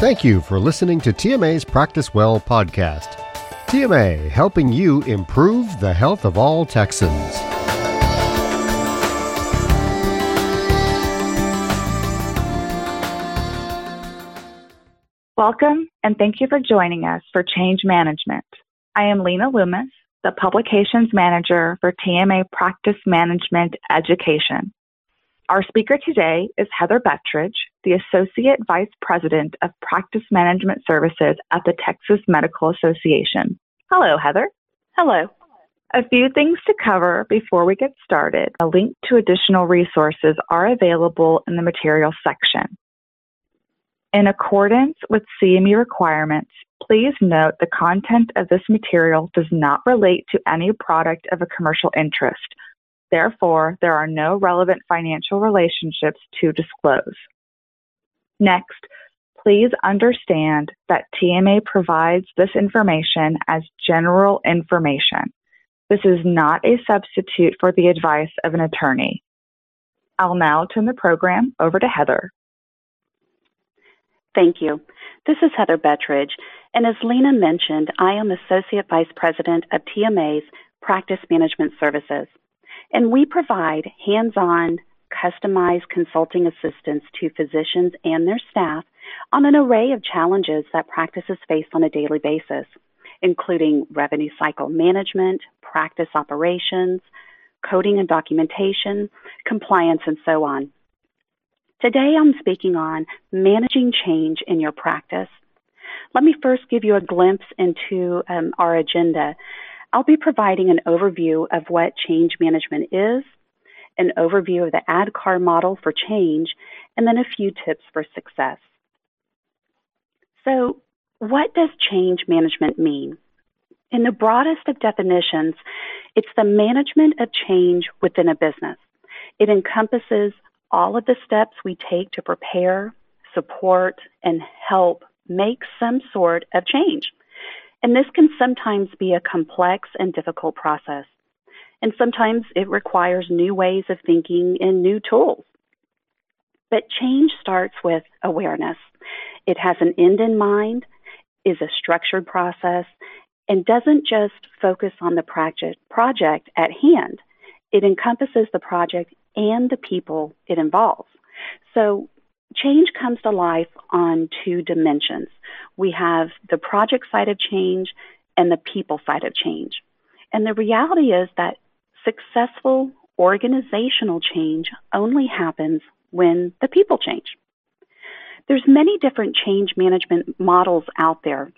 Thank you for listening to TMA's Practice Well podcast. TMA, helping you improve the health of all Texans. Welcome and thank you for joining us for Change Management. I am Lena Loomis, the Publications Manager for TMA Practice Management Education. Our speaker today is Heather Bettridge, the Associate Vice President of Practice Management Services at the Texas Medical Association. Hello, Heather. Hello. A few things to cover before we get started. A link to additional resources are available in the materials section. In accordance with CME requirements, please note the content of this material does not relate to any product of a commercial interest Therefore, there are no relevant financial relationships to disclose. Next, please understand that TMA provides this information as general information. This is not a substitute for the advice of an attorney. I'll now turn the program over to Heather. Thank you. This is Heather Bettridge, and as Lena mentioned, I am Associate Vice President of TMA's Practice Management Services and we provide hands on, customized consulting assistance to physicians and their staff on an array of challenges that practices face on a daily basis, including revenue cycle management, practice operations, coding and documentation, compliance, and so on. Today I'm speaking on managing change in your practice. Let me first give you a glimpse into um, our agenda I'll be providing an overview of what change management is, an overview of the ADKAR model for change, and then a few tips for success. So, what does change management mean? In the broadest of definitions, it's the management of change within a business. It encompasses all of the steps we take to prepare, support, and help make some sort of change. And this can sometimes be a complex and difficult process. And sometimes it requires new ways of thinking and new tools. But change starts with awareness. It has an end in mind, is a structured process, and doesn't just focus on the project, at hand. It encompasses the project and the people it involves. So change comes to life on two dimensions. We have the project side of change and the people side of change. And the reality is that successful organizational change only happens when the people change. There's many different change management models out there.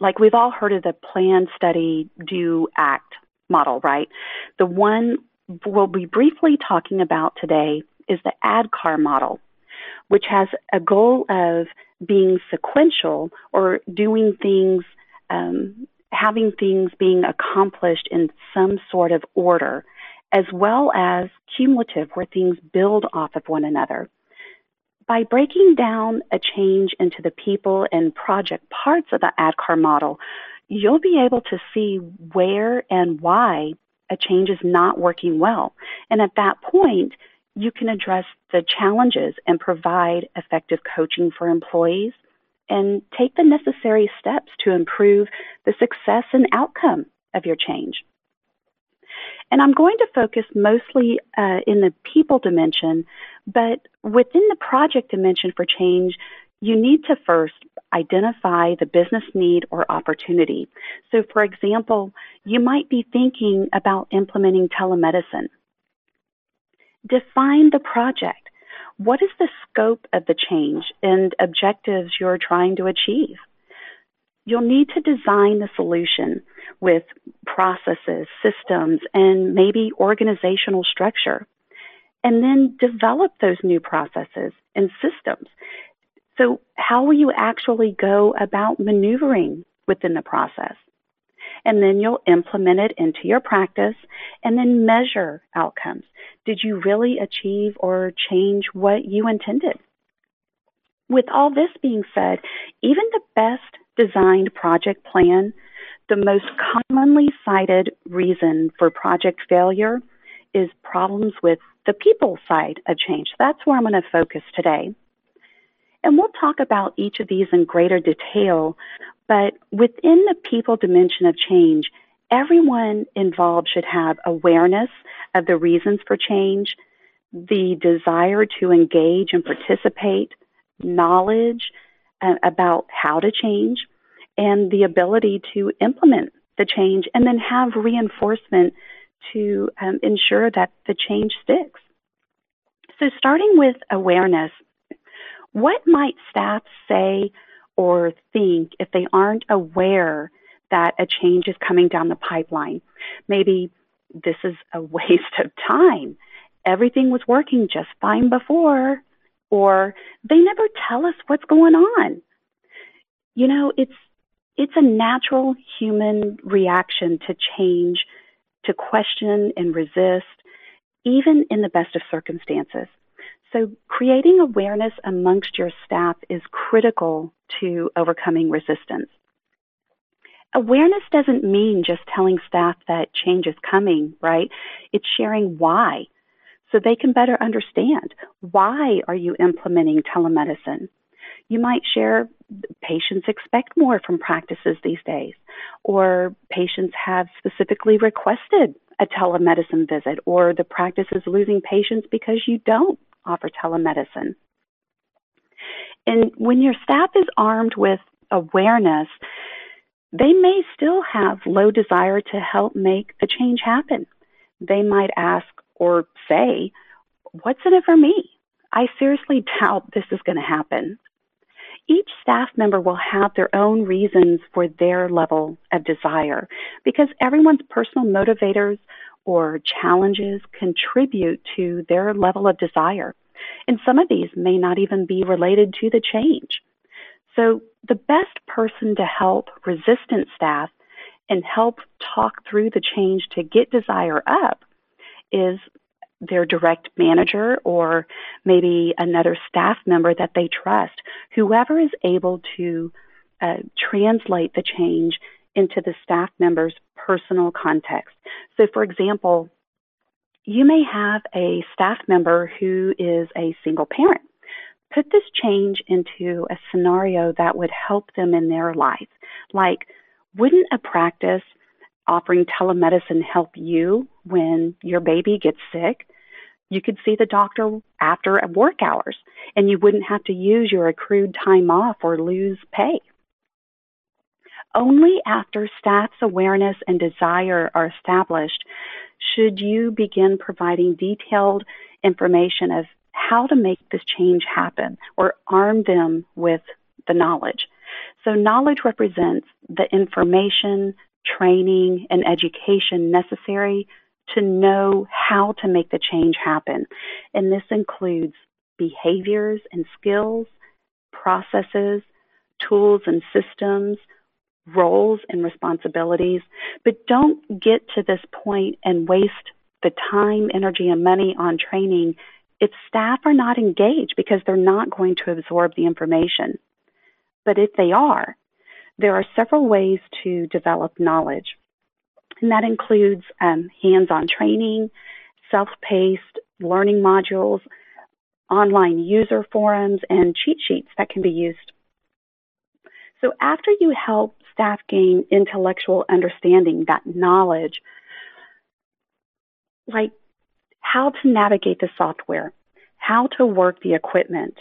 Like we've all heard of the plan, study, do, act model, right? The one we'll be briefly talking about today is the ADKAR model which has a goal of being sequential or doing things, um, having things being accomplished in some sort of order, as well as cumulative, where things build off of one another. By breaking down a change into the people and project parts of the ADKAR model, you'll be able to see where and why a change is not working well. And at that point, you can address the challenges and provide effective coaching for employees and take the necessary steps to improve the success and outcome of your change. And I'm going to focus mostly uh, in the people dimension, but within the project dimension for change, you need to first identify the business need or opportunity. So, for example, you might be thinking about implementing telemedicine define the project. What is the scope of the change and objectives you're trying to achieve? You'll need to design the solution with processes, systems, and maybe organizational structure. And then develop those new processes and systems. So, how will you actually go about maneuvering within the process? And then you'll implement it into your practice and then measure outcomes. Did you really achieve or change what you intended? With all this being said, even the best designed project plan, the most commonly cited reason for project failure is problems with the people side of change. That's where I'm going to focus today. And we'll talk about each of these in greater detail, but within the people dimension of change, everyone involved should have awareness of the reasons for change, the desire to engage and participate, knowledge uh, about how to change, and the ability to implement the change and then have reinforcement to um, ensure that the change sticks. So, starting with awareness, what might staff say or think if they aren't aware that a change is coming down the pipeline? Maybe this is a waste of time. Everything was working just fine before, or they never tell us what's going on. You know, it's it's a natural human reaction to change, to question and resist, even in the best of circumstances. So, creating awareness amongst your staff is critical to overcoming resistance. Awareness doesn't mean just telling staff that change is coming, right? It's sharing why so they can better understand why are you implementing telemedicine? You might share patients expect more from practices these days, or patients have specifically requested a telemedicine visit, or the practice is losing patients because you don't offer telemedicine. And when your staff is armed with awareness, they may still have low desire to help make the change happen. They might ask or say, What's in it for me? I seriously doubt this is going to happen. Each staff member will have their own reasons for their level of desire because everyone's personal motivators or challenges contribute to their level of desire. And some of these may not even be related to the change. So, the best person to help resistant staff and help talk through the change to get desire up is their direct manager or maybe another staff member that they trust, whoever is able to uh, translate the change into the staff member's personal context. So, for example, you may have a staff member who is a single parent. Put this change into a scenario that would help them in their life. Like, wouldn't a practice offering telemedicine help you when your baby gets sick? You could see the doctor after work hours, and you wouldn't have to use your accrued time off or lose pay. Only after staff's awareness and desire are established should you begin providing detailed information of how to make this change happen or arm them with the knowledge. So, knowledge represents the information, training, and education necessary to know how to make the change happen. And this includes behaviors and skills, processes, tools and systems, roles and responsibilities. But don't get to this point and waste the time, energy, and money on training if staff are not engaged because they're not going to absorb the information. But if they are, there are several ways to develop knowledge and that includes um, hands on training, self paced learning modules, online user forums, and cheat sheets that can be used. So, after you help staff gain intellectual understanding, that knowledge, like how to navigate the software, how to work the equipment,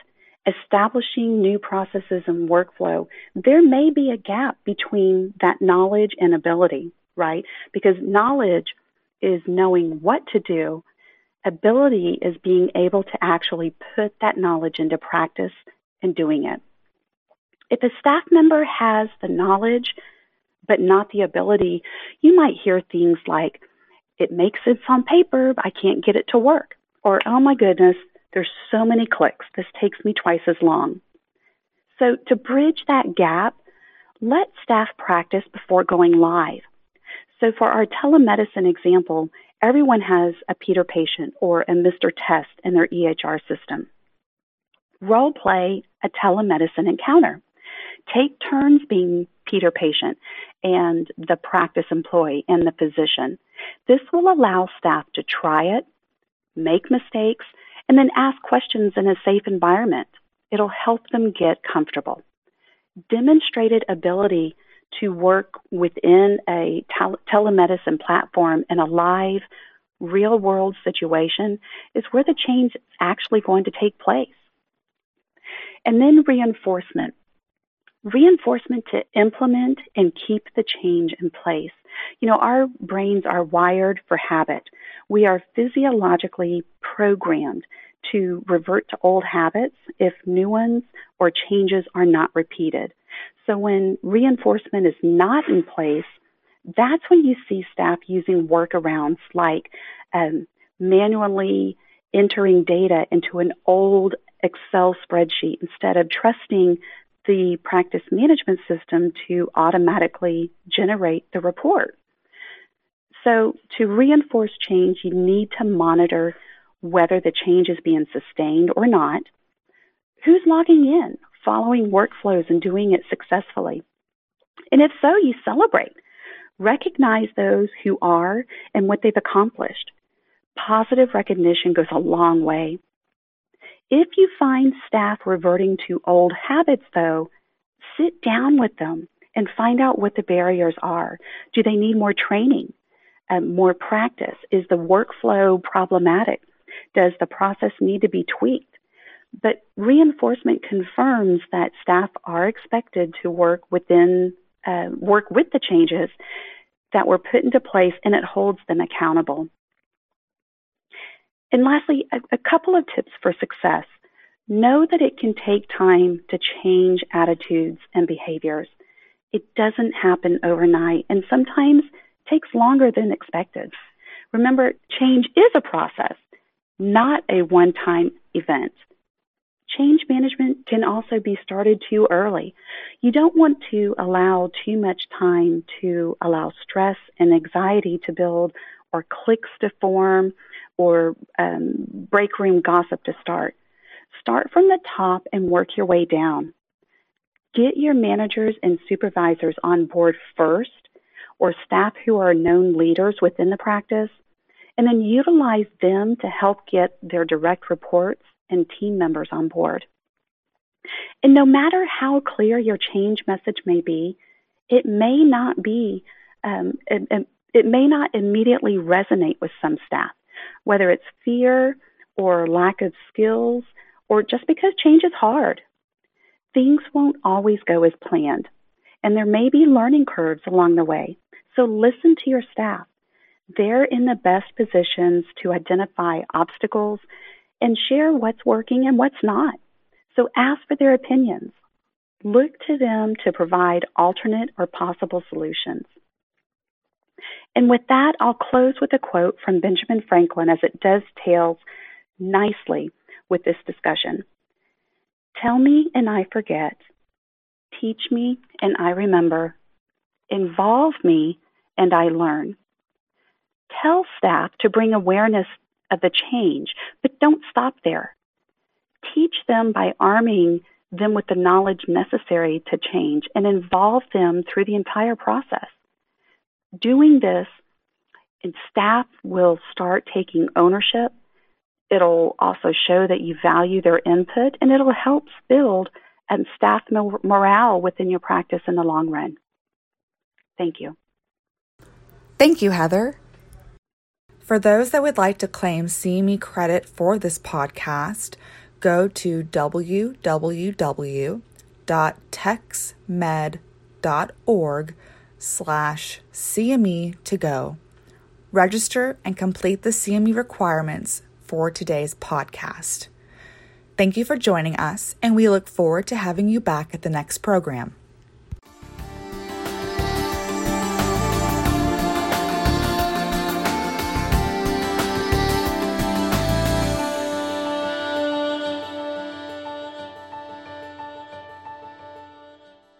establishing new processes and workflow, there may be a gap between that knowledge and ability right? Because knowledge is knowing what to do, ability is being able to actually put that knowledge into practice and doing it. If a staff member has the knowledge but not the ability, you might hear things like, it makes sense on paper, but I can't get it to work. Or, oh my goodness, there's so many clicks, this takes me twice as long. So, to bridge that gap, let staff practice before going live. So, for our telemedicine example, everyone has a Peter patient or a Mr. Test in their EHR system. Role play a telemedicine encounter. Take turns being Peter patient and the practice employee and the physician. This will allow staff to try it, make mistakes, and then ask questions in a safe environment. it'll help them get comfortable. Demonstrated ability to work within a tel- telemedicine platform in a live, real world situation is where the change is actually going to take place. And then reinforcement. Reinforcement to implement and keep the change in place. You know, our brains are wired for habit. We are physiologically programmed to revert to old habits if new ones or changes are not repeated. So when reinforcement is not in place, that's when you see staff using workarounds like um, manually entering data into an old Excel spreadsheet instead of trusting the practice management system to automatically generate the report. So, to reinforce change, you need to monitor whether the change is being sustained or not, who's logging in, following workflows, and doing it successfully. And if so, you celebrate. Recognize those who are and what they've accomplished. Positive recognition goes a long way. If you find staff reverting to old habits, though, sit down with them and find out what the barriers are. Do they need more training, um, more practice? Is the workflow problematic? Does the process need to be tweaked? But reinforcement confirms that staff are expected to work within, uh, work with the changes that were put into place and it holds them accountable. And lastly, a, a couple of tips for success. Know that it can take time to change attitudes and behaviors. It doesn't happen overnight and sometimes takes longer than expected. Remember, change is a process not a one time event. Change management can also be started too early. You don't want to allow too much time to allow stress and anxiety to build or cliques to form or um, break room gossip to start. Start from the top and work your way down. Get your managers and supervisors on board first or staff who are known leaders within the practice and then utilize them to help get their direct reports and team members on board. And no matter how clear your change message may be, it may not be, um, it, it may not immediately resonate with some staff, whether it's fear or lack of skills or just because change is hard. Things won't always go as planned, and there may be learning curves along the way. So listen to your staff they're in the best positions to identify obstacles and share what's working and what's not. So ask for their opinions. Look to them to provide alternate or possible solutions. And with that, I'll close with a quote from Benjamin Franklin as it does dovetails nicely with this discussion. Tell me and I forget. Teach me and I remember. Involve me and I learn tell staff to bring awareness of the change, but don't stop there. Teach them by arming them with the knowledge necessary to change and involve them through the entire process. Doing this, and staff will start taking ownership. It'll also show that you value their input and it'll help build and staff morale within your practice in the long run. Thank you. Thank you, Heather. For those that would like to claim CME credit for this podcast, go to www.texmed.org slash CME to go. Register and complete the CME requirements for today's podcast. Thank you for joining us, and we look forward to having you back at the next program.